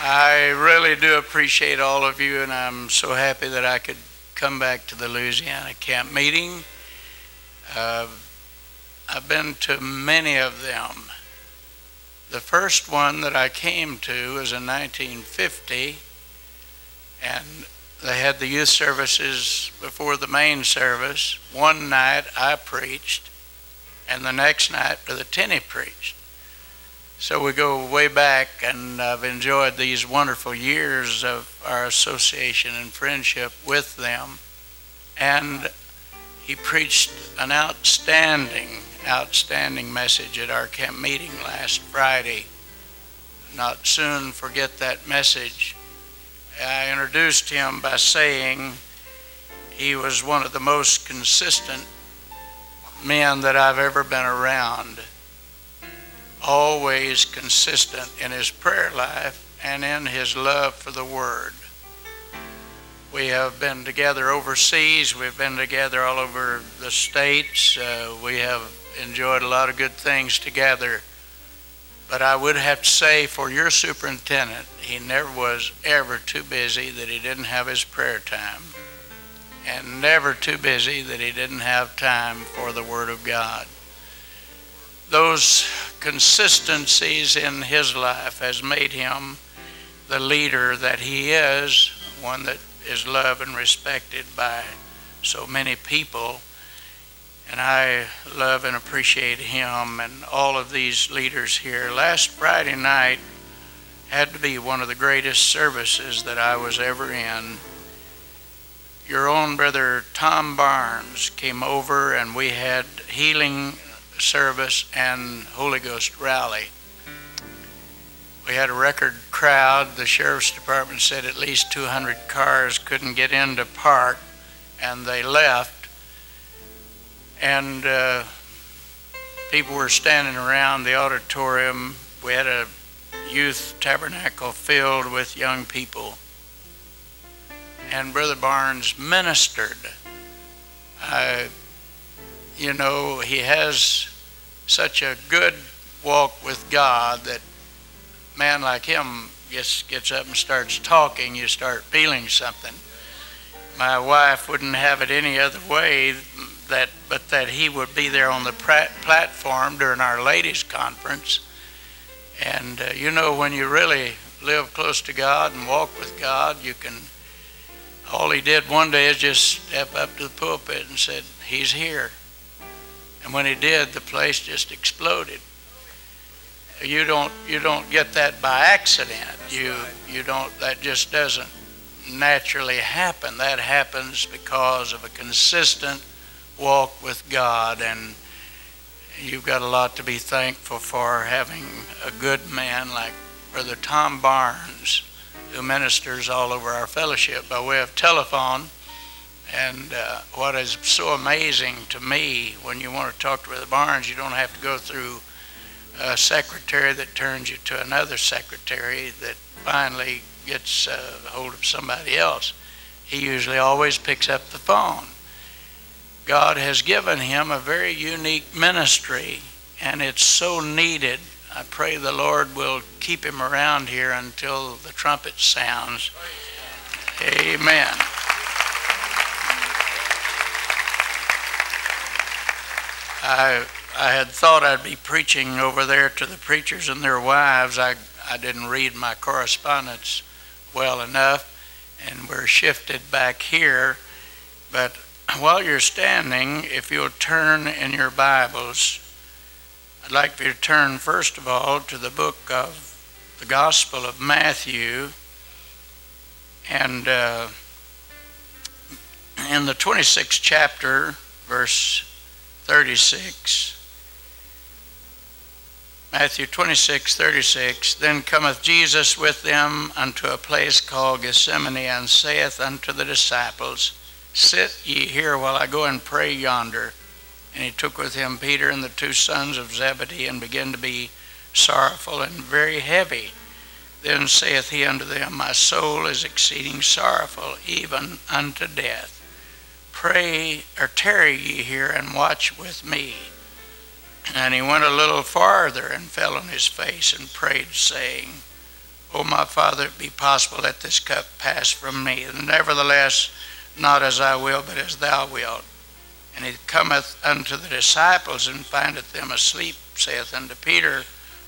I really do appreciate all of you, and I'm so happy that I could come back to the Louisiana camp meeting. Uh, I've been to many of them. The first one that I came to was in 1950, and they had the youth services before the main service. One night I preached, and the next night Brother Tenney preached. So we go way back, and I've enjoyed these wonderful years of our association and friendship with them. And he preached an outstanding, outstanding message at our camp meeting last Friday. Not soon forget that message. I introduced him by saying he was one of the most consistent men that I've ever been around always consistent in his prayer life and in his love for the Word. We have been together overseas. We've been together all over the states. Uh, we have enjoyed a lot of good things together. But I would have to say for your superintendent, he never was ever too busy that he didn't have his prayer time, and never too busy that he didn't have time for the Word of God those consistencies in his life has made him the leader that he is, one that is loved and respected by so many people. And I love and appreciate him and all of these leaders here. Last Friday night had to be one of the greatest services that I was ever in. Your own brother Tom Barnes came over and we had healing service and Holy Ghost rally. We had a record crowd. The sheriff's department said at least 200 cars couldn't get into park, and they left. And uh, people were standing around the auditorium. We had a youth tabernacle filled with young people. And Brother Barnes ministered. I you know, he has such a good walk with God that man like him gets gets up and starts talking, you start feeling something. My wife wouldn't have it any other way that but that he would be there on the platform during our ladies conference. And uh, you know when you really live close to God and walk with God, you can all he did one day is just step up to the pulpit and said, "He's here." And when he did, the place just exploded. You don't you don't get that by accident. You you don't that just doesn't naturally happen. That happens because of a consistent walk with God and you've got a lot to be thankful for having a good man like Brother Tom Barnes who ministers all over our fellowship by way of telephone and uh, what is so amazing to me when you want to talk to Brother Barnes, you don't have to go through a secretary that turns you to another secretary that finally gets uh, hold of somebody else. He usually always picks up the phone. God has given him a very unique ministry, and it's so needed. I pray the Lord will keep him around here until the trumpet sounds. Amen. I I had thought I'd be preaching over there to the preachers and their wives. I I didn't read my correspondence well enough, and we're shifted back here. But while you're standing, if you'll turn in your Bibles, I'd like for you to turn first of all to the book of the Gospel of Matthew, and uh, in the 26th chapter, verse 36. Matthew 26, 36. Then cometh Jesus with them unto a place called Gethsemane, and saith unto the disciples, Sit ye here while I go and pray yonder. And he took with him Peter and the two sons of Zebedee, and began to be sorrowful and very heavy. Then saith he unto them, My soul is exceeding sorrowful, even unto death pray or tarry ye here and watch with me. And he went a little farther and fell on his face and prayed, saying, O my Father, it be possible, let this cup pass from me. And nevertheless, not as I will, but as thou wilt. And he cometh unto the disciples and findeth them asleep, saith unto Peter,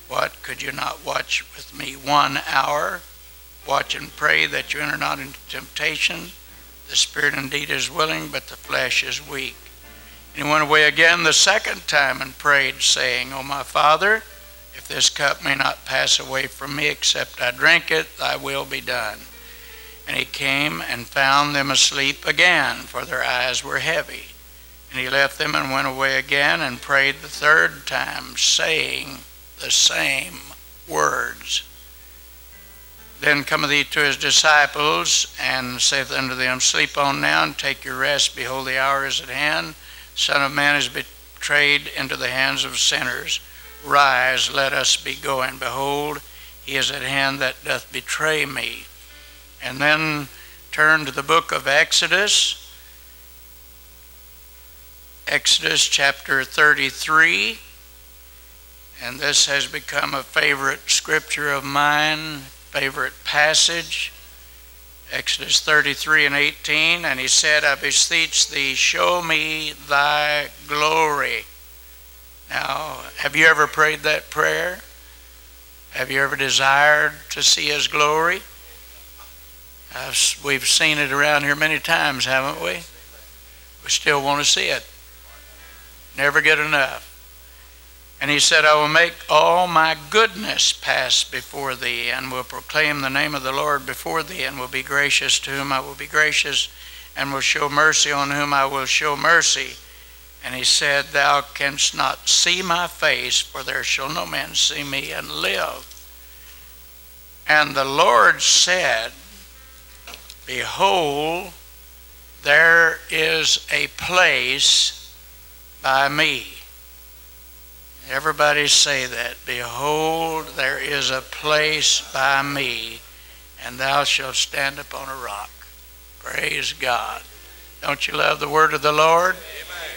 What, could you not watch with me one hour? Watch and pray that you enter not into temptation. The spirit indeed is willing, but the flesh is weak. And he went away again the second time and prayed, saying, O my Father, if this cup may not pass away from me except I drink it, thy will be done. And he came and found them asleep again, for their eyes were heavy. And he left them and went away again and prayed the third time, saying the same words. Then cometh he to his disciples and saith unto them, Sleep on now and take your rest. Behold, the hour is at hand. Son of Man is betrayed into the hands of sinners. Rise, let us be going. Behold, he is at hand that doth betray me. And then turn to the book of Exodus. Exodus chapter 33. And this has become a favorite scripture of mine, favorite passage. Exodus 33 and 18. And he said, I beseech thee, show me thy glory. Now, have you ever prayed that prayer? Have you ever desired to see his glory? we've seen it around here many times, haven't we? We still want to see it. Never get enough. And he said, I will make all my goodness pass before thee, and will proclaim the name of the Lord before thee, and will be gracious to whom I will be gracious, and will show mercy on whom I will show mercy. And he said, Thou canst not see my face, for there shall no man see me and live. And the Lord said, Behold, there is a place by me. Everybody say that. Behold, there is a place by me, and thou shalt stand upon a rock. Praise God. Don't you love the word of the Lord? Amen.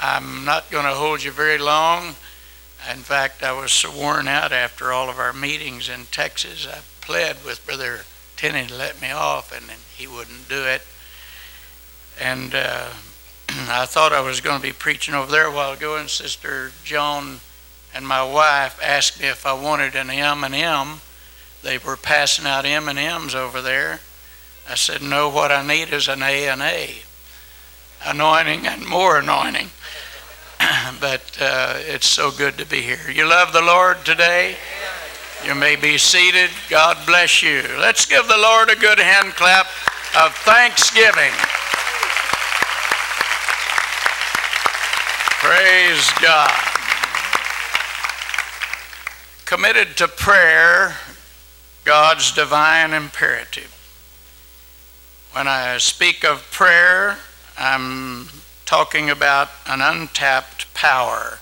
I'm not going to hold you very long. In fact, I was so worn out after all of our meetings in Texas. I pled with Brother Tenney to let me off, and he wouldn't do it. And uh, I thought I was going to be preaching over there a while ago, and Sister Joan and my wife asked me if I wanted an M and M. They were passing out M and M's over there. I said, "No, what I need is an A and A, anointing and more anointing." but uh, it's so good to be here. You love the Lord today. You may be seated. God bless you. Let's give the Lord a good hand clap of thanksgiving. Praise God. Committed to prayer, God's divine imperative. When I speak of prayer, I'm talking about an untapped power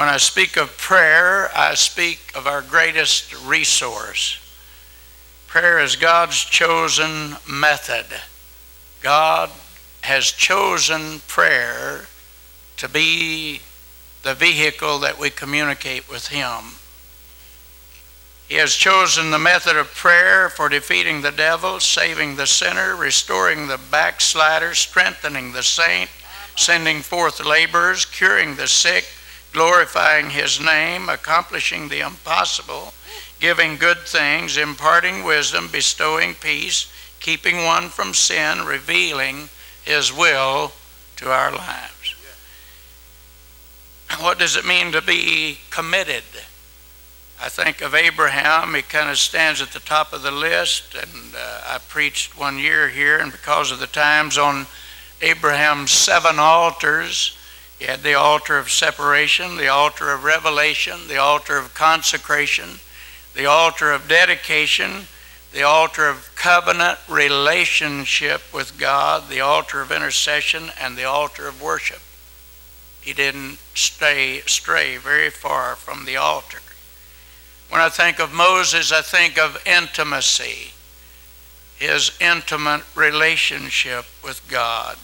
when I speak of prayer, I speak of our greatest resource. Prayer is God's chosen method. God has chosen prayer to be the vehicle that we communicate with Him. He has chosen the method of prayer for defeating the devil, saving the sinner, restoring the backslider, strengthening the saint, sending forth laborers, curing the sick, glorifying his name, accomplishing the impossible, giving good things, imparting wisdom, bestowing peace, keeping one from sin, revealing his will to our lives. What does it mean to be committed? I think of Abraham, he kind of stands at the top of the list, and uh, I preached one year here, and because of the times on Abraham's seven altars, he had the altar of separation, the altar of revelation, the altar of consecration, the altar of dedication, the altar of covenant relationship with God, the altar of intercession, and the altar of worship. He didn't stay stray very far from the altar. When I think of Moses, I think of intimacy, his intimate relationship with God.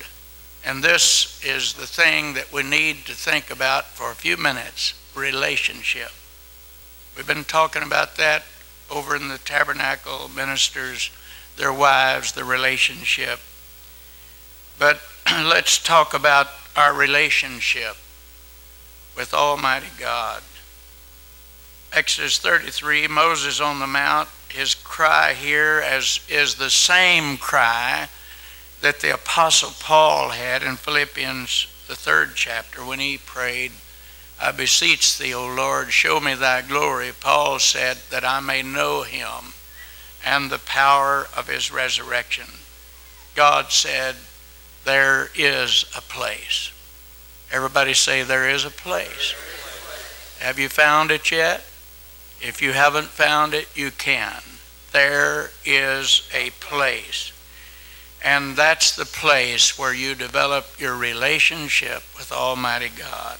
And this is the thing that we need to think about for a few minutes relationship. We've been talking about that over in the tabernacle ministers, their wives, the relationship. But let's talk about our relationship with Almighty God. Exodus 33, Moses on the Mount, his cry here as, is the same cry that the Apostle Paul had in Philippians, the third chapter, when he prayed, I beseech thee, O Lord, show me thy glory. Paul said, that I may know him and the power of his resurrection. God said, there is a place. Everybody say, there is a place. Have you found it yet? If you haven't found it, you can. There is a place. And that's the place where you develop your relationship with Almighty God.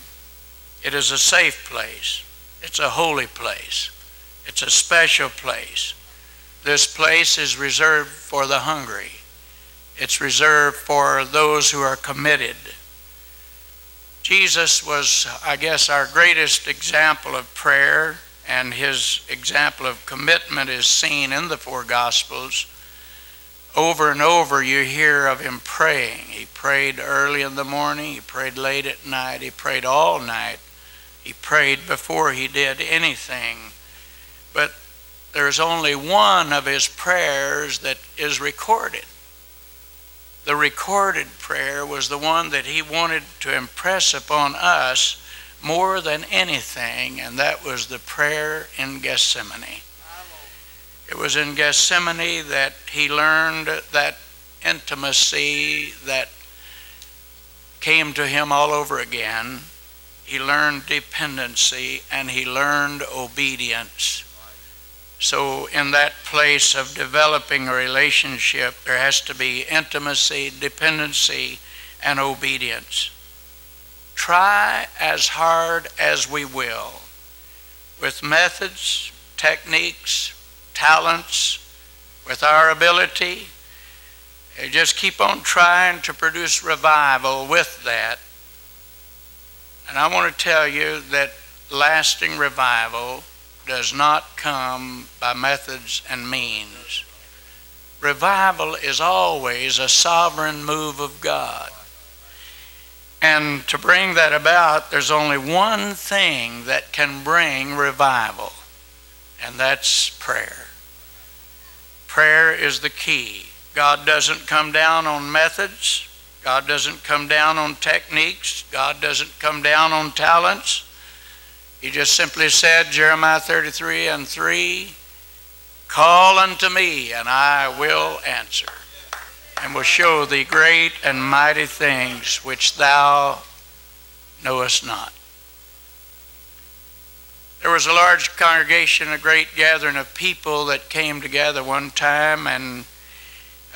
It is a safe place. It's a holy place. It's a special place. This place is reserved for the hungry. It's reserved for those who are committed. Jesus was, I guess, our greatest example of prayer and his example of commitment is seen in the four Gospels. Over and over, you hear of him praying. He prayed early in the morning, he prayed late at night, he prayed all night, he prayed before he did anything. But there's only one of his prayers that is recorded. The recorded prayer was the one that he wanted to impress upon us more than anything, and that was the prayer in Gethsemane. It was in Gethsemane that he learned that intimacy that came to him all over again. He learned dependency and he learned obedience. So, in that place of developing a relationship, there has to be intimacy, dependency, and obedience try as hard as we will with methods, techniques, talents, with our ability. Just keep on trying to produce revival with that. And I want to tell you that lasting revival does not come by methods and means. Revival is always a sovereign move of God. And to bring that about, there's only one thing that can bring revival, and that's prayer. Prayer is the key. God doesn't come down on methods, God doesn't come down on techniques, God doesn't come down on talents. He just simply said, Jeremiah 33 and 3, Call unto me, and I will answer and will show thee great and mighty things which thou knowest not. There was a large congregation, a great gathering of people that came together one time, and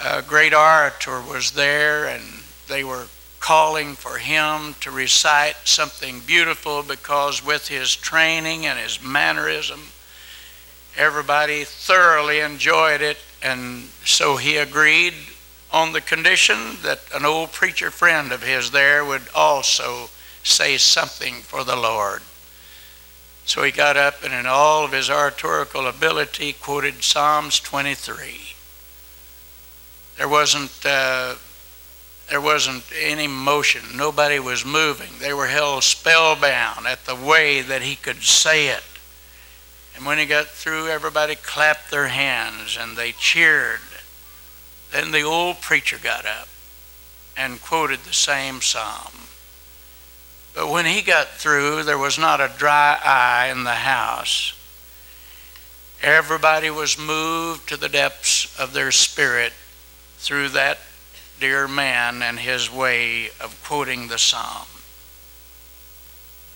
a great orator was there, and they were calling for him to recite something beautiful because with his training and his mannerism, everybody thoroughly enjoyed it, and so he agreed on the condition that an old preacher friend of his there would also say something for the Lord. So he got up and, in all of his oratorical ability, quoted Psalms 23. There wasn't, uh, there wasn't any motion. Nobody was moving. They were held spellbound at the way that he could say it. And when he got through, everybody clapped their hands and they cheered then the old preacher got up and quoted the same psalm. But when he got through, there was not a dry eye in the house. Everybody was moved to the depths of their spirit through that dear man and his way of quoting the psalm.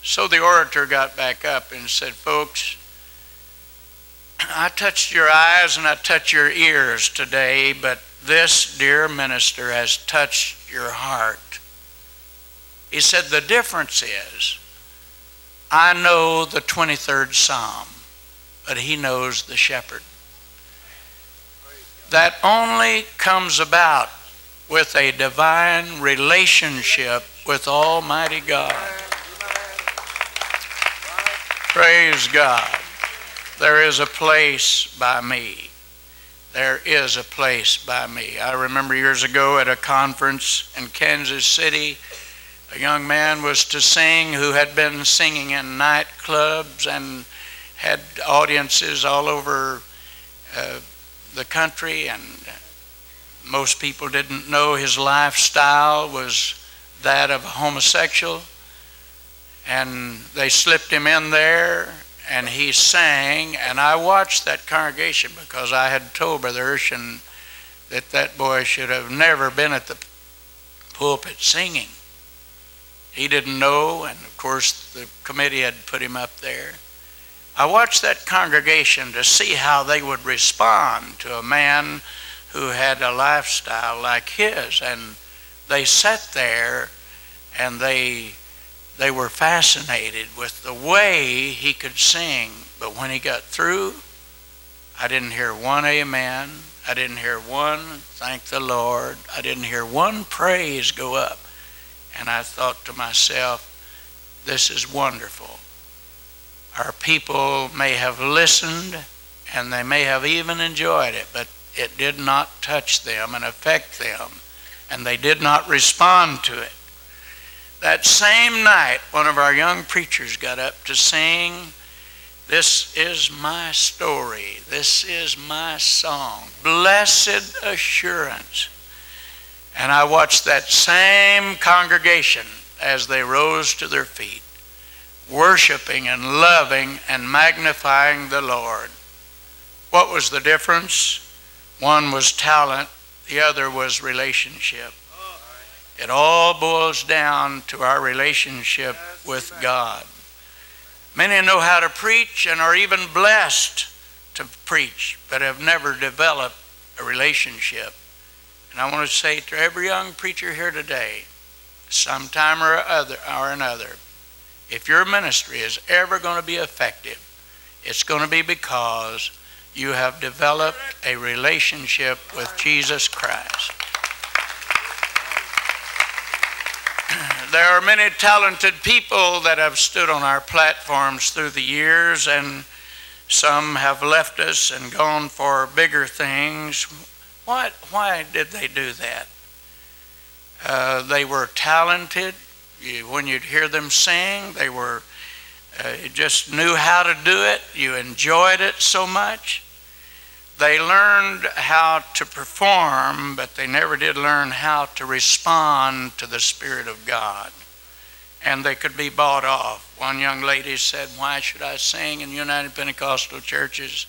So the orator got back up and said, Folks, I touched your eyes and I touched your ears today, but this dear minister has touched your heart. He said, The difference is, I know the 23rd Psalm, but he knows the shepherd. That only comes about with a divine relationship with Almighty God. Praise God. there is a place by me. There is a place by me. I remember years ago at a conference in Kansas City, a young man was to sing who had been singing in nightclubs and had audiences all over uh, the country, and most people didn't know his lifestyle was that of a homosexual. And they slipped him in there, and he sang. And I watched that congregation because I had told Brother Urshan that that boy should have never been at the pulpit singing. He didn't know, and of course the committee had put him up there. I watched that congregation to see how they would respond to a man who had a lifestyle like his. And they sat there and they, they were fascinated with the way he could sing. But when he got through, I didn't hear one amen. I didn't hear one thank the Lord. I didn't hear one praise go up. And I thought to myself, this is wonderful. Our people may have listened and they may have even enjoyed it, but it did not touch them and affect them, and they did not respond to it. That same night, one of our young preachers got up to sing, This is my story, this is my song, Blessed Assurance. And I watched that same congregation as they rose to their feet, worshiping and loving and magnifying the Lord. What was the difference? One was talent, the other was relationship. It all boils down to our relationship with God. Many know how to preach and are even blessed to preach, but have never developed a relationship and I want to say to every young preacher here today, sometime or other or another, if your ministry is ever going to be effective, it's going to be because you have developed a relationship with Jesus Christ. There are many talented people that have stood on our platforms through the years, and some have left us and gone for bigger things. Why, why did they do that? Uh, they were talented. You, when you'd hear them sing, they were uh, just knew how to do it. You enjoyed it so much. They learned how to perform, but they never did learn how to respond to the Spirit of God. And they could be bought off. One young lady said, Why should I sing in United Pentecostal churches?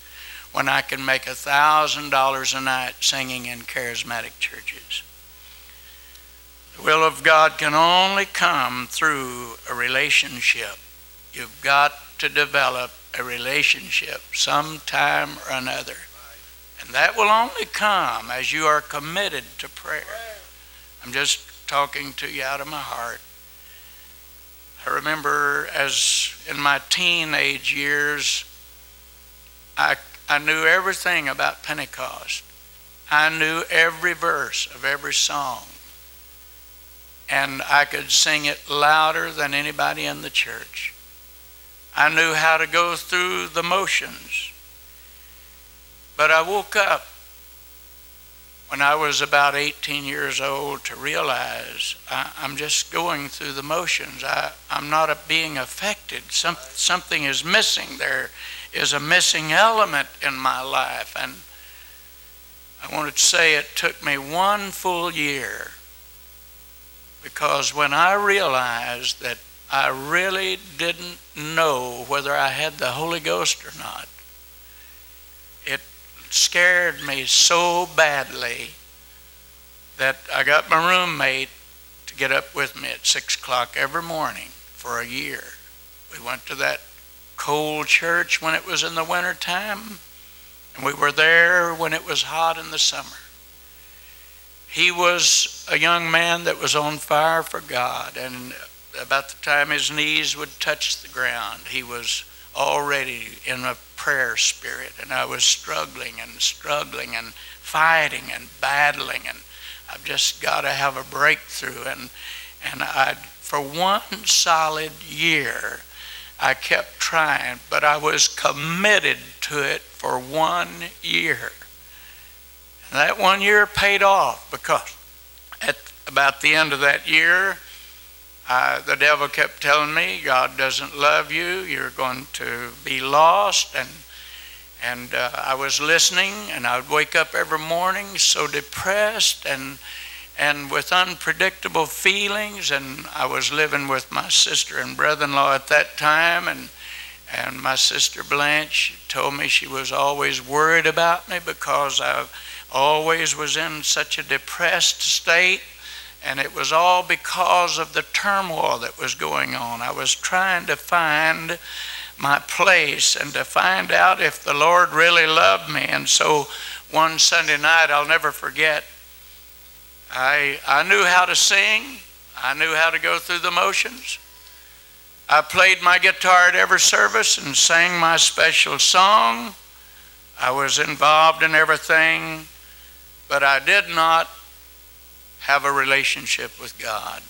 when I can make a $1,000 a night singing in charismatic churches. The will of God can only come through a relationship. You've got to develop a relationship sometime or another. And that will only come as you are committed to prayer. I'm just talking to you out of my heart. I remember as in my teenage years, I I knew everything about Pentecost. I knew every verse of every song. And I could sing it louder than anybody in the church. I knew how to go through the motions. But I woke up when I was about 18 years old to realize I, am just going through the motions. I, I'm not being affected. Some, something is missing there is a missing element in my life. And I wanted to say it took me one full year because when I realized that I really didn't know whether I had the Holy Ghost or not, scared me so badly that I got my roommate to get up with me at 6 o'clock every morning for a year. We went to that cold church when it was in the winter time, and we were there when it was hot in the summer. He was a young man that was on fire for God, and about the time his knees would touch the ground, he was already in a prayer spirit, and I was struggling and struggling and fighting and battling, and I've just got to have a breakthrough. And and I, for one solid year, I kept trying, but I was committed to it for one year. And that one year paid off because at about the end of that year, the devil kept telling me, God doesn't love you, you're going to be lost. And, and uh, I was listening, and I would wake up every morning so depressed and, and with unpredictable feelings. And I was living with my sister and brother in law at that time. And, and my sister Blanche told me she was always worried about me because I always was in such a depressed state and it was all because of the turmoil that was going on. I was trying to find my place and to find out if the Lord really loved me. And so one Sunday night, I'll never forget, I, I knew how to sing, I knew how to go through the motions. I played my guitar at every service and sang my special song. I was involved in everything, but I did not have a relationship with God.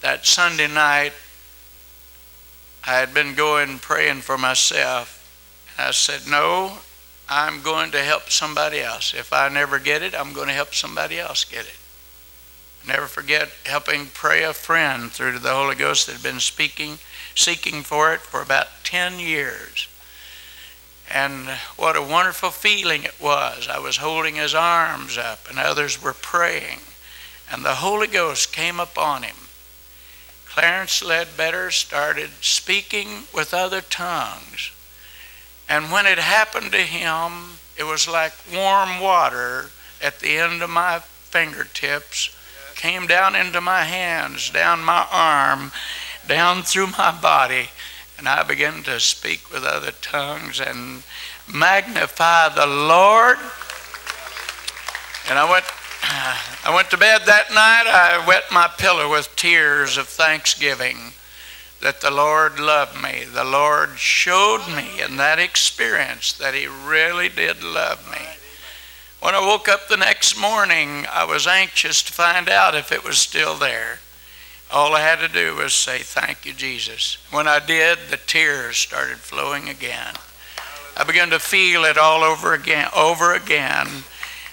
That Sunday night, I had been going praying for myself. I said, No, I'm going to help somebody else. If I never get it, I'm going to help somebody else get it. Never forget helping pray a friend through the Holy Ghost that had been speaking, seeking for it for about 10 years. And what a wonderful feeling it was. I was holding his arms up, and others were praying and the Holy Ghost came upon him. Clarence Ledbetter started speaking with other tongues. And when it happened to him, it was like warm water at the end of my fingertips, came down into my hands, down my arm, down through my body, and I began to speak with other tongues and magnify the Lord. And I went I went to bed that night. I wet my pillow with tears of thanksgiving that the Lord loved me. The Lord showed me in that experience that He really did love me. When I woke up the next morning, I was anxious to find out if it was still there. All I had to do was say, Thank you, Jesus. When I did, the tears started flowing again. I began to feel it all over again, over again.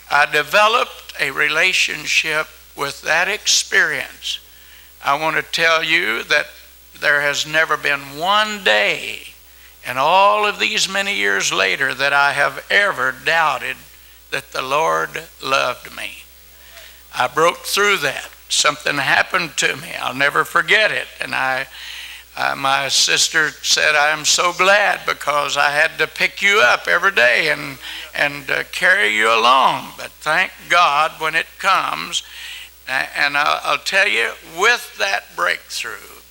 I developed a relationship with that experience, I want to tell you that there has never been one day in all of these many years later that I have ever doubted that the Lord loved me. I broke through that. Something happened to me. I'll never forget it. And I, my sister said, I'm so glad because I had to pick you up every day and and uh, carry you along. But thank God when it comes, and I'll, I'll tell you, with that breakthrough,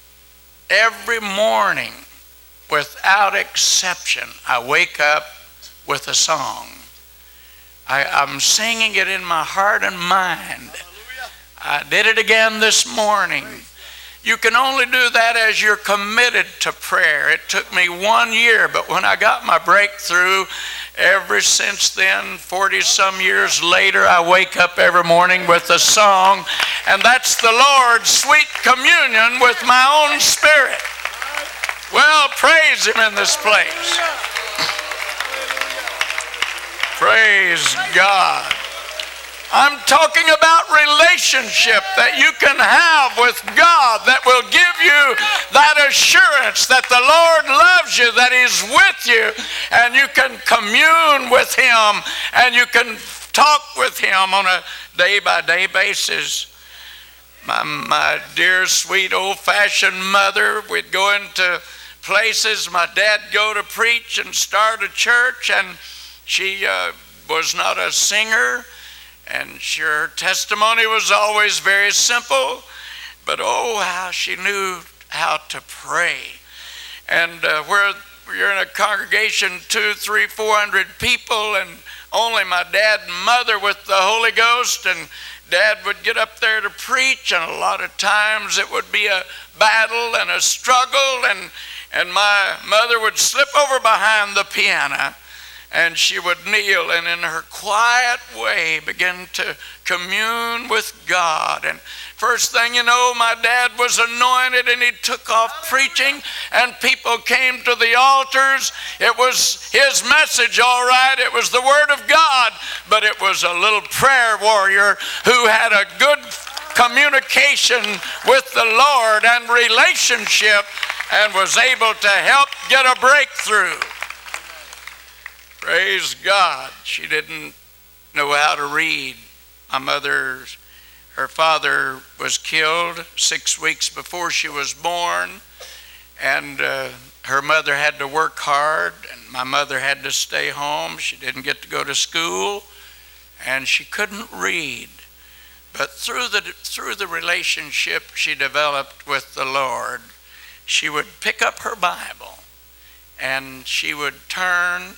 every morning, without exception, I wake up with a song. I, am singing it in my heart and mind. I did it again this morning. You can only do that as you're committed to prayer. It took me one year, but when I got my breakthrough, ever since then, 40 some years later, I wake up every morning with a song, and that's the Lord's sweet communion with my own spirit. Well, praise Him in this place. Praise God. I'm talking about relationship that you can have with God that will give you that assurance that the Lord loves you, that He's with you, and you can commune with Him and you can talk with Him on a day by day basis. My, my dear, sweet, old fashioned mother, we'd go into places. My dad go to preach and start a church, and she uh, was not a singer and sure, her testimony was always very simple, but oh, how she knew how to pray. And uh, where you're in a congregation, two, three, four hundred people, and only my dad and mother with the Holy Ghost, and dad would get up there to preach, and a lot of times it would be a battle and a struggle, and, and my mother would slip over behind the piano and she would kneel and in her quiet way begin to commune with God. And first thing you know, my dad was anointed and he took off preaching, and people came to the altars. It was his message, all right, it was the Word of God, but it was a little prayer warrior who had a good communication with the Lord and relationship and was able to help get a breakthrough. Praise God. She didn't know how to read. My mother, her father was killed six weeks before she was born, and uh, her mother had to work hard, and my mother had to stay home. She didn't get to go to school, and she couldn't read. But through the, through the relationship she developed with the Lord, she would pick up her Bible and she would turn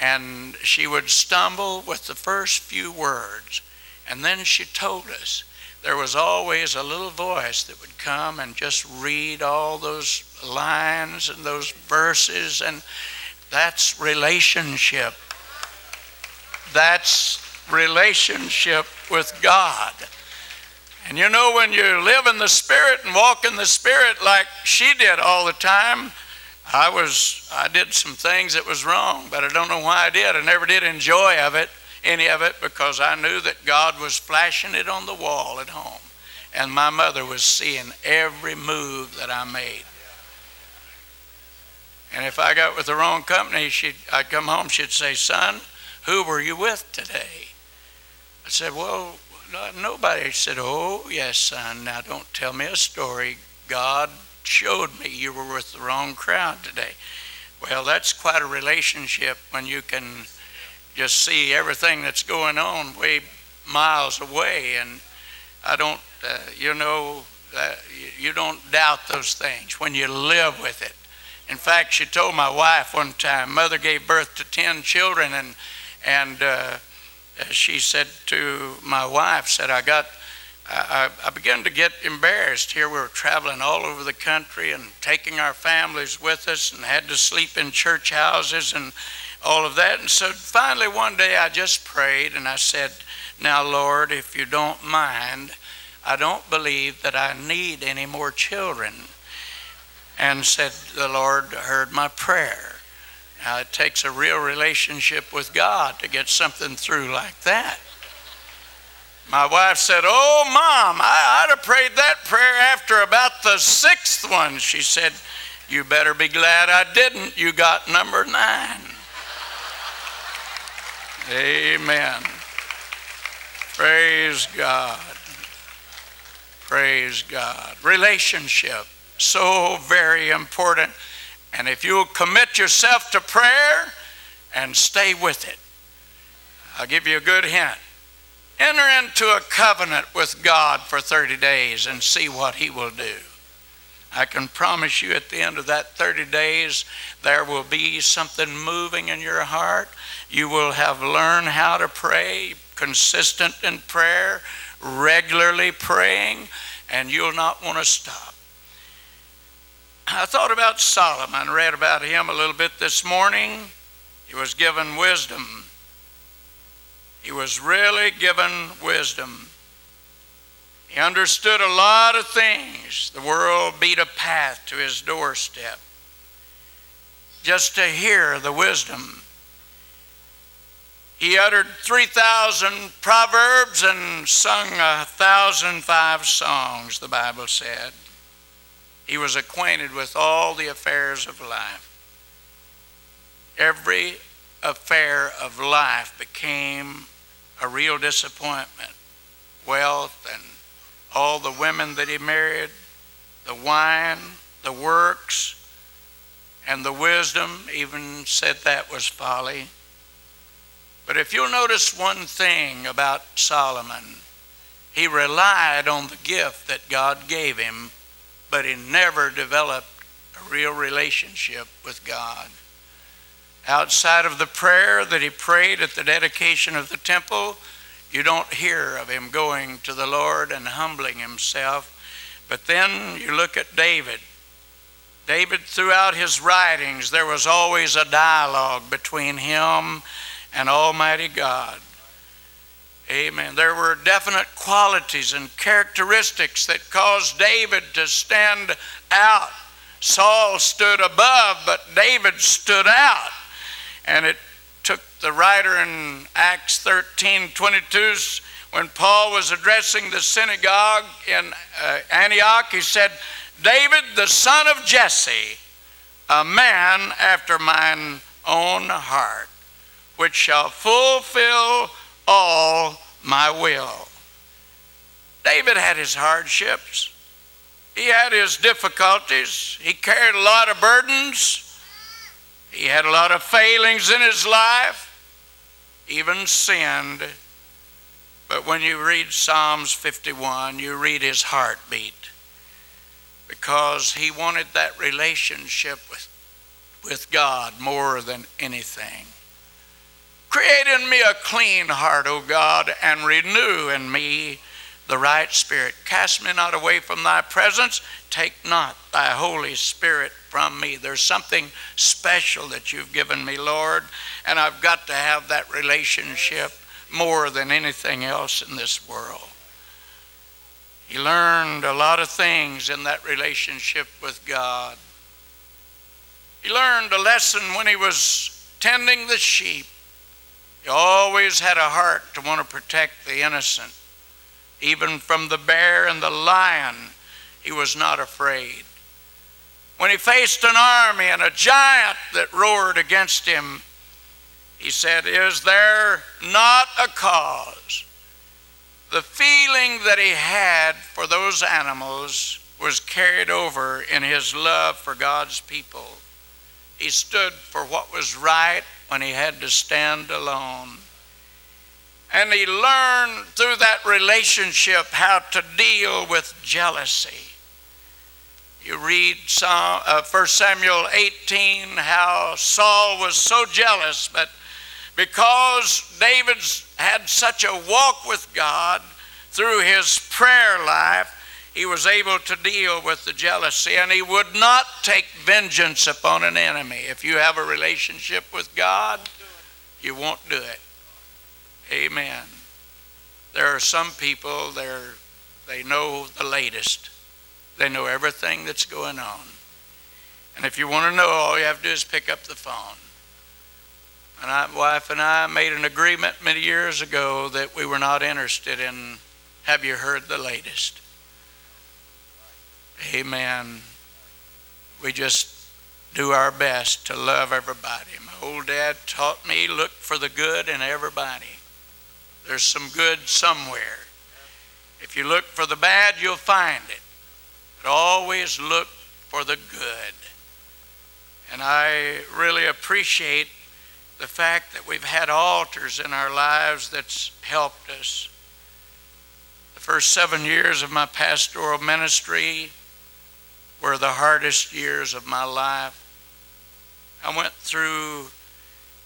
and she would stumble with the first few words. And then she told us there was always a little voice that would come and just read all those lines and those verses, and that's relationship. That's relationship with God. And you know, when you live in the Spirit and walk in the Spirit like she did all the time, I was I did some things that was wrong, but I don't know why I did. I never did enjoy of it, any of it, because I knew that God was flashing it on the wall at home. And my mother was seeing every move that I made. And if I got with the wrong company, she'd, I'd come home, she'd say, Son, who were you with today? I said, Well, nobody. She said, Oh, yes, son. Now don't tell me a story. God showed me you were with the wrong crowd today. Well, that's quite a relationship when you can just see everything that's going on way miles away. And I don't, uh, you know, uh, you don't doubt those things when you live with it. In fact, she told my wife one time, mother gave birth to 10 children, and, and uh, she said to my wife, said, I got I, I, began to get embarrassed. Here we were traveling all over the country and taking our families with us and had to sleep in church houses and all of that. And so finally one day I just prayed and I said, Now, Lord, if you don't mind, I don't believe that I need any more children. And said, The Lord heard my prayer. Now, it takes a real relationship with God to get something through like that. My wife said, Oh, Mom, I, would have prayed that prayer after about the sixth one. She said, You better be glad I didn't. You got number nine. Amen. Praise God. Praise God. Relationship, so very important. And if you'll commit yourself to prayer and stay with it, I'll give you a good hint. Enter into a covenant with God for 30 days and see what He will do. I can promise you at the end of that 30 days, there will be something moving in your heart. You will have learned how to pray, consistent in prayer, regularly praying, and you'll not want to stop. I thought about Solomon, read about him a little bit this morning. He was given wisdom he was really given wisdom. He understood a lot of things. The world beat a path to his doorstep. Just to hear the wisdom. He uttered 3,000 proverbs and sung a thousand five songs, the Bible said. He was acquainted with all the affairs of life. Every affair of life became a real disappointment. Wealth and all the women that he married, the wine, the works, and the wisdom, even said that was folly. But if you'll notice one thing about Solomon, he relied on the gift that God gave him, but he never developed a real relationship with God outside of the prayer that he prayed at the dedication of the temple, you don't hear of him going to the Lord and humbling himself. But then you look at David. David, throughout his writings, there was always a dialogue between him and Almighty God. Amen. There were definite qualities and characteristics that caused David to stand out. Saul stood above, but David stood out. And it took the writer in Acts 13 22, when Paul was addressing the synagogue in uh, Antioch, he said, David, the son of Jesse, a man after mine own heart, which shall fulfill all my will. David had his hardships. He had his difficulties. He carried a lot of burdens. He had a lot of failings in his life, even sinned. But when you read Psalms 51, you read his heartbeat because he wanted that relationship with, with God more than anything. Create in me a clean heart, O God, and renew in me the right spirit. Cast me not away from thy presence. Take not thy Holy Spirit from me. There's something special that you've given me, Lord, and I've got to have that relationship more than anything else in this world. He learned a lot of things in that relationship with God. He learned a lesson when he was tending the sheep. He always had a heart to want to protect the innocent. Even from the bear and the lion, he was not afraid. When he faced an army and a giant that roared against him, he said, Is there not a cause? The feeling that he had for those animals was carried over in his love for God's people. He stood for what was right when he had to stand alone. And he learned through that relationship how to deal with jealousy. You read Psalm, uh, 1 Samuel 18 how Saul was so jealous, but because David's had such a walk with God through his prayer life, he was able to deal with the jealousy and he would not take vengeance upon an enemy. If you have a relationship with God, you won't do it. Amen. There are some people they know the latest. They know everything that's going on. And if you want to know, all you have to do is pick up the phone. And my wife and I made an agreement many years ago that we were not interested in have you heard the latest. Amen. We just do our best to love everybody. My old dad taught me look for the good in everybody. There's some good somewhere. If you look for the bad, you'll find it. But always look for the good. And I really appreciate the fact that we've had altars in our lives that's helped us. The first seven years of my pastoral ministry were the hardest years of my life. I went through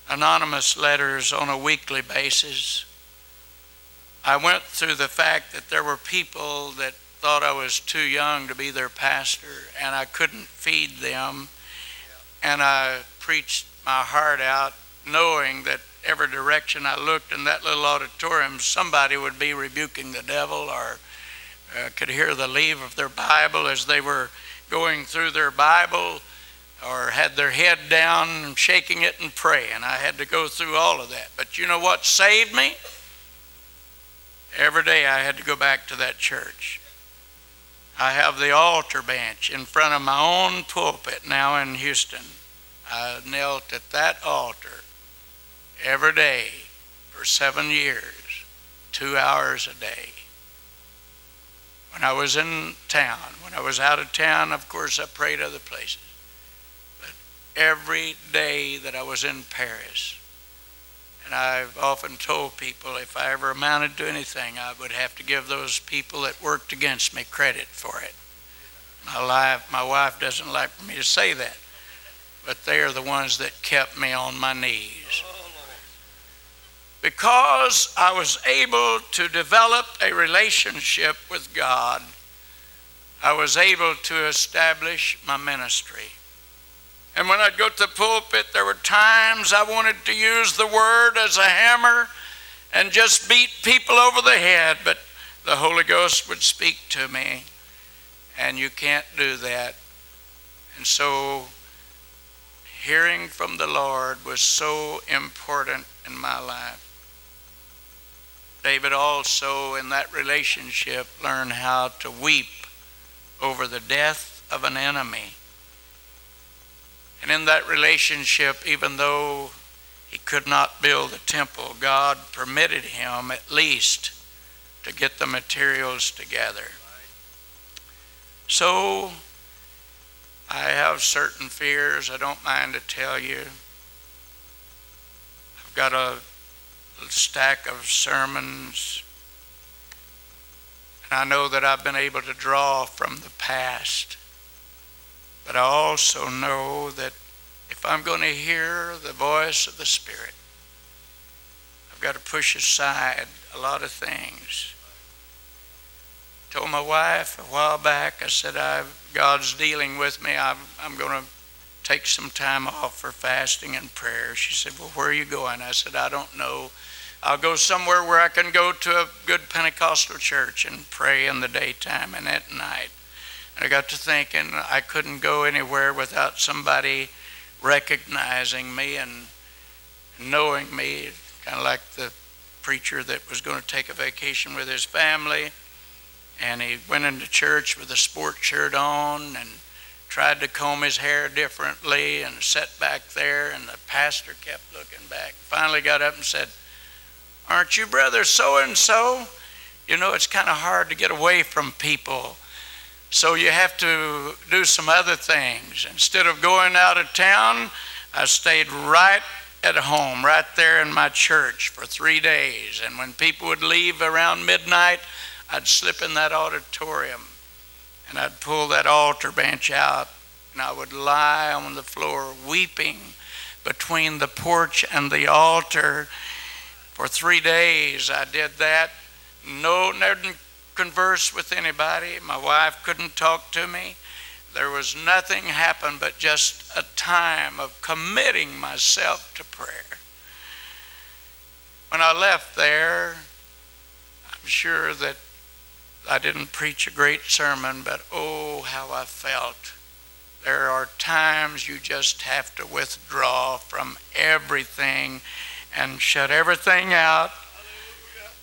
anonymous letters on a weekly basis. I went through the fact that there were people that thought I was too young to be their pastor and I couldn't feed them. And I preached my heart out, knowing that every direction I looked in that little auditorium, somebody would be rebuking the devil or uh, could hear the leave of their Bible as they were going through their Bible or had their head down and shaking it and praying. I had to go through all of that. But you know what saved me? Every day I had to go back to that church. I have the altar bench in front of my own pulpit now in Houston. I knelt at that altar every day for seven years, two hours a day. When I was in town, when I was out of town, of course, I prayed other places. But every day that I was in Paris, and I've often told people if I ever amounted to anything, I would have to give those people that worked against me credit for it. My life, my wife doesn't like for me to say that, but they are the ones that kept me on my knees. Because I was able to develop a relationship with God, I was able to establish my ministry. And when I'd go to the pulpit, there were times I wanted to use the word as a hammer and just beat people over the head, but the Holy Ghost would speak to me, and you can't do that. And so, hearing from the Lord was so important in my life. David also, in that relationship, learned how to weep over the death of an enemy. And in that relationship, even though he could not build the temple, God permitted him at least to get the materials together. So, I have certain fears, I don't mind to tell you. I've got a stack of sermons, and I know that I've been able to draw from the past. But I also know that if I'm going to hear the voice of the Spirit, I've got to push aside a lot of things. I told my wife a while back, I said, I've, God's dealing with me. i I'm going to take some time off for fasting and prayer. She said, Well, where are you going? I said, I don't know. I'll go somewhere where I can go to a good Pentecostal church and pray in the daytime and at night. I got to thinking I couldn't go anywhere without somebody recognizing me and knowing me, kind of like the preacher that was going to take a vacation with his family. And he went into church with a sport shirt on and tried to comb his hair differently and sat back there. And the pastor kept looking back. Finally got up and said, Aren't you brother so and so? You know, it's kind of hard to get away from people so you have to do some other things. Instead of going out of town, I stayed right at home, right there in my church for three days. And when people would leave around midnight, I'd slip in that auditorium and I'd pull that altar bench out and I would lie on the floor weeping between the porch and the altar. For three days I did that. No, never converse with anybody. My wife couldn't talk to me. There was nothing happened but just a time of committing myself to prayer. When I left there, I'm sure that I didn't preach a great sermon, but oh, how I felt. There are times you just have to withdraw from everything and shut everything out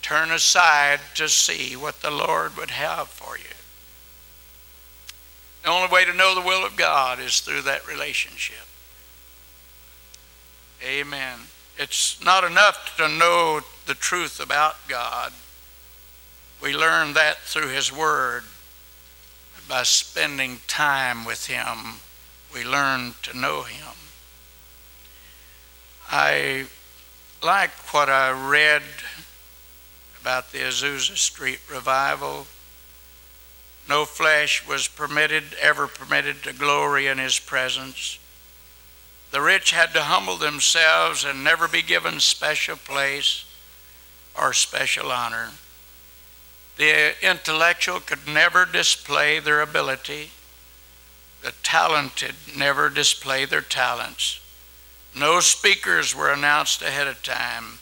turn aside to see what the Lord would have for you. The only way to know the will of God is through that relationship. Amen. It's not enough to know the truth about God. We learn that through His Word. By spending time with Him, we learn to know Him. I like what I read about the Azusa Street revival. No flesh was permitted, ever permitted to glory in his presence. The rich had to humble themselves and never be given special place or special honor. The intellectual could never display their ability. The talented never display their talents. No speakers were announced ahead of time.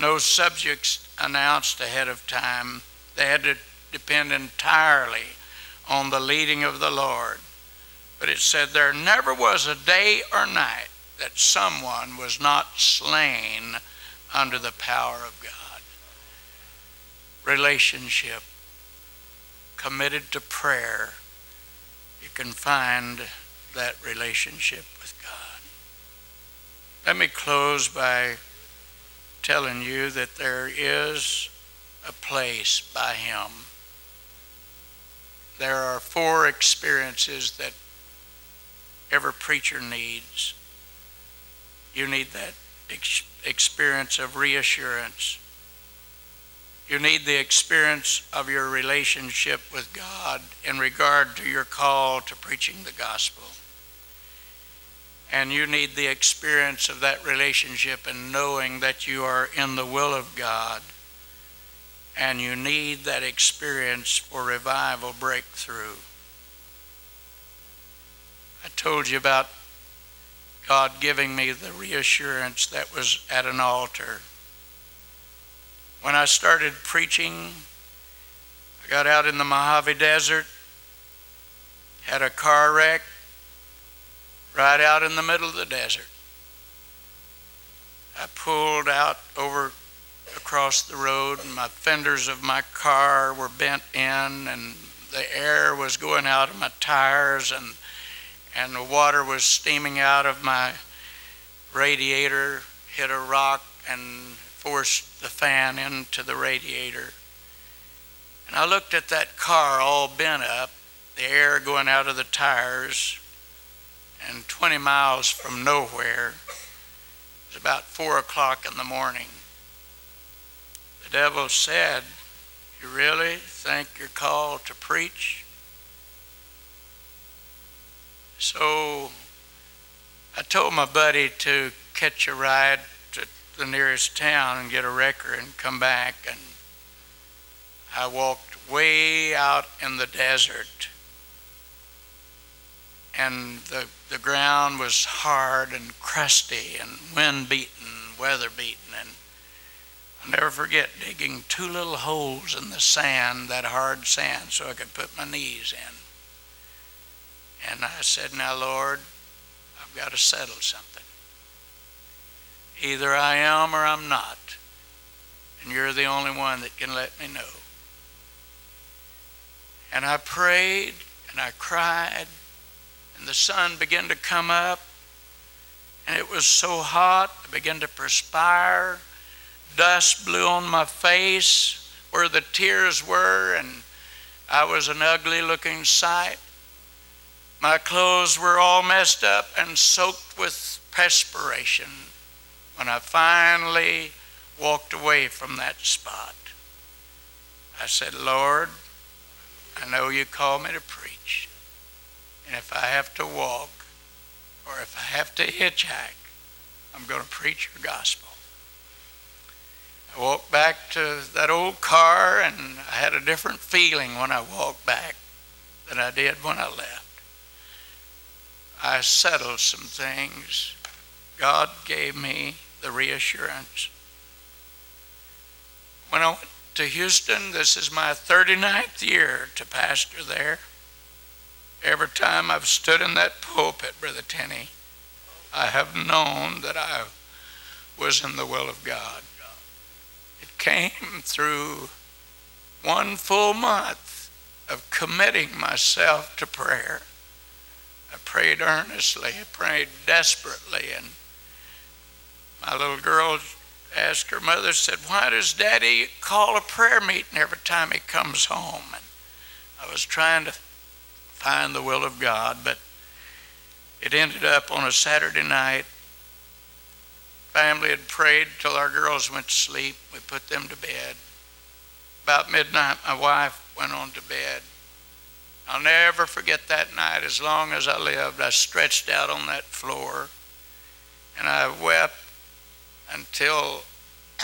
No subjects announced ahead of time. They had to depend entirely on the leading of the Lord. But it said there never was a day or night that someone was not slain under the power of God. Relationship, committed to prayer, you can find that relationship with God. Let me close by telling you that there is a place by Him. There are four experiences that every preacher needs. You need that ex- experience of reassurance. You need the experience of your relationship with God in regard to your call to preaching the gospel. And you need the experience of that relationship and knowing that you are in the will of God. And you need that experience for revival breakthrough. I told you about God giving me the reassurance that was at an altar. When I started preaching, I got out in the Mojave Desert, had a car wreck right out in the middle of the desert. I pulled out over across the road, and my fenders of my car were bent in, and the air was going out of my tires, and and the water was steaming out of my radiator. Hit a rock and forced the fan into the radiator. And I looked at that car all bent up, the air going out of the tires, and 20 miles from nowhere. It was about 4 o'clock in the morning. The devil said, You really think you're called to preach? So I told my buddy to catch a ride to the nearest town and get a wrecker and come back. And I walked way out in the desert. And the, the ground was hard and crusty and wind beaten, weather beaten. And I'll never forget digging two little holes in the sand, that hard sand, so I could put my knees in. And I said, Now, Lord, I've got to settle something. Either I am or I'm not. And you're the only one that can let me know. And I prayed and I cried, and the sun began to come up, and it was so hot, I began to perspire dust blew on my face where the tears were, and I was an ugly looking sight. My clothes were all messed up and soaked with perspiration when I finally walked away from that spot. I said, Lord, I know you call me to preach. And if I have to walk or if I have to hitchhike, I'm going to preach your gospel. I walked back to that old car and I had a different feeling when I walked back than I did when I left. I settled some things. God gave me the reassurance. When I went to Houston, this is my 39th year to pastor there. Every time I've stood in that pulpit, Brother Tenney, I have known that I was in the will of God It came through one full month of committing myself to prayer. I prayed earnestly, I prayed desperately, and my little girl asked her mother, said, Why does daddy call a prayer meeting every time he comes home? And I was trying to find the will of God, but it ended up on a Saturday night family had prayed till our girls went to sleep. We put them to bed. About midnight, my wife went on to bed. I'll never forget that night as long as I lived. I stretched out on that floor and I wept until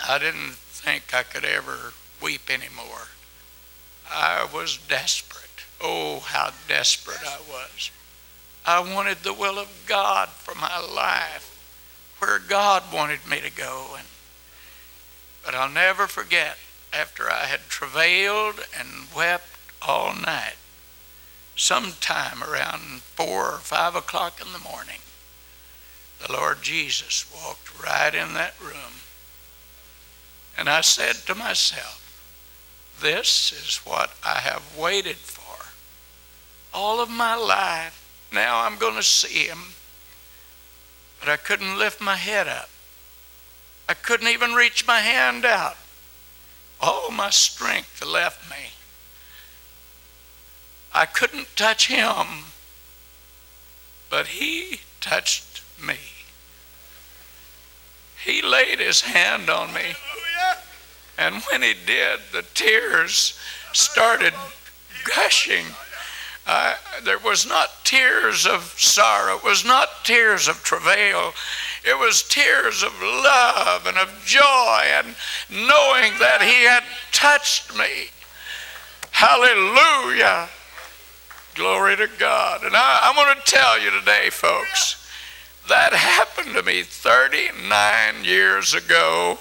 I didn't think I could ever weep anymore. I was desperate. Oh, how desperate I was. I wanted the will of God for my life where God wanted me to go. And, but I'll never forget, after I had travailed and wept all night, sometime around four or five o'clock in the morning, the Lord Jesus walked right in that room. And I said to myself, This is what I have waited for all of my life. Now I'm going to see him but I couldn't lift my head up. I couldn't even reach my hand out. All my strength left me. I couldn't touch him, but he touched me. He laid his hand on me. And when he did, the tears started gushing there was not tears of sorrow, it was not tears of travail. It was tears of love and of joy and knowing that He had touched me. Hallelujah. Glory to God. And I, I'm going to tell you today, folks, that happened to me 39 years ago.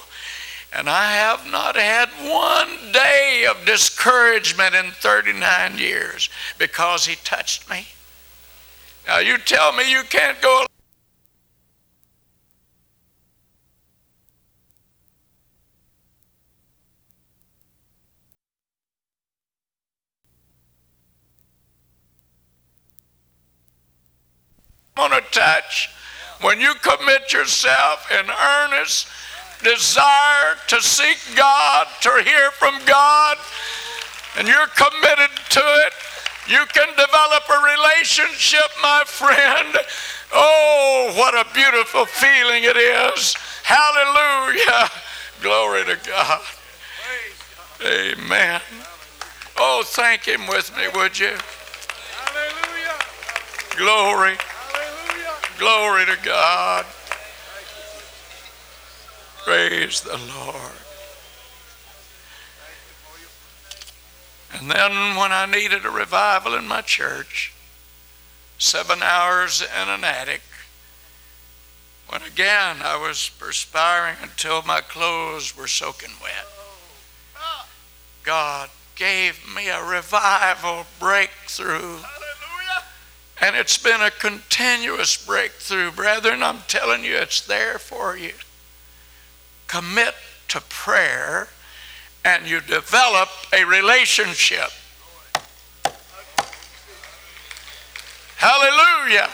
And I have not had one day of discouragement in 39 years because he touched me. Now, you tell me you can't go on a touch when you commit yourself in earnest desire to seek God, to hear from God, and you're committed to it, you can develop a relationship, my friend. Oh, what a beautiful feeling it is. Hallelujah. Glory to God. Amen. Oh, thank Him with me, would you? Hallelujah. Glory. Hallelujah. Glory to God. Praise the Lord. And then when I needed a revival in my church, seven hours in an attic, when again I was perspiring until my clothes were soaking wet, God gave me a revival breakthrough and it's been a continuous breakthrough, brethren. I'm telling you, it's there for you. Commit to prayer and you develop a relationship. Hallelujah.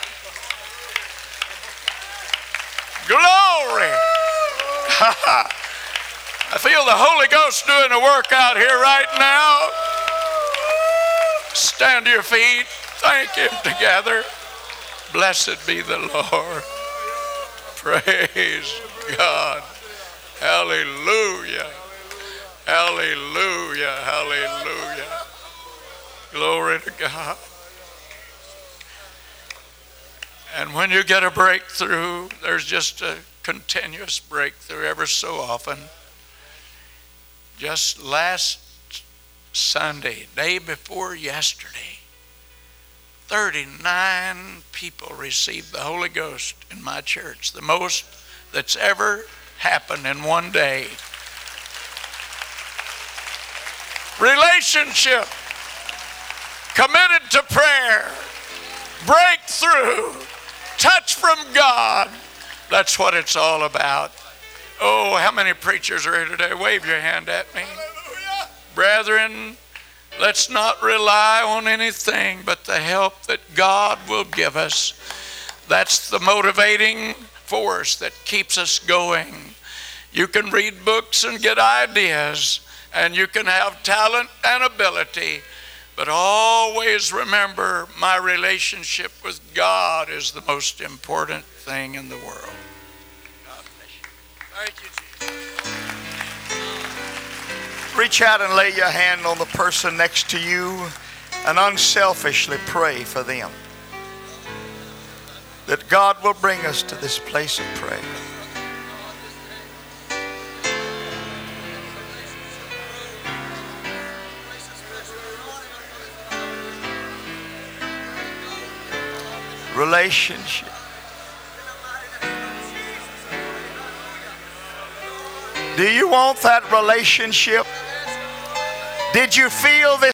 Glory. I feel the Holy Ghost doing a work out here right now. Stand to your feet thank Him together. Blessed be the Lord. Praise God. Hallelujah. Hallelujah. Hallelujah. Glory to God. And when you get a breakthrough, there's just a continuous breakthrough ever so often. Just last Sunday, day before yesterday, 39 people received the Holy Ghost in my church, the most that's ever happened in one day. Relationship, committed to prayer, breakthrough, touch from God. That's what it's all about. Oh, how many preachers are here today? Wave your hand at me. Hallelujah. Brethren, Let's not rely on anything but the help that God will give us. That's the motivating force that keeps us going. You can read books and get ideas, and you can have talent and ability, but always remember my relationship with God is the most important thing in the world. God bless you. Thank you, Jesus. Reach out and lay your hand on the person next to you and unselfishly pray for them. That God will bring us to this place of prayer. Relationship. Do you want that relationship? Did you feel this?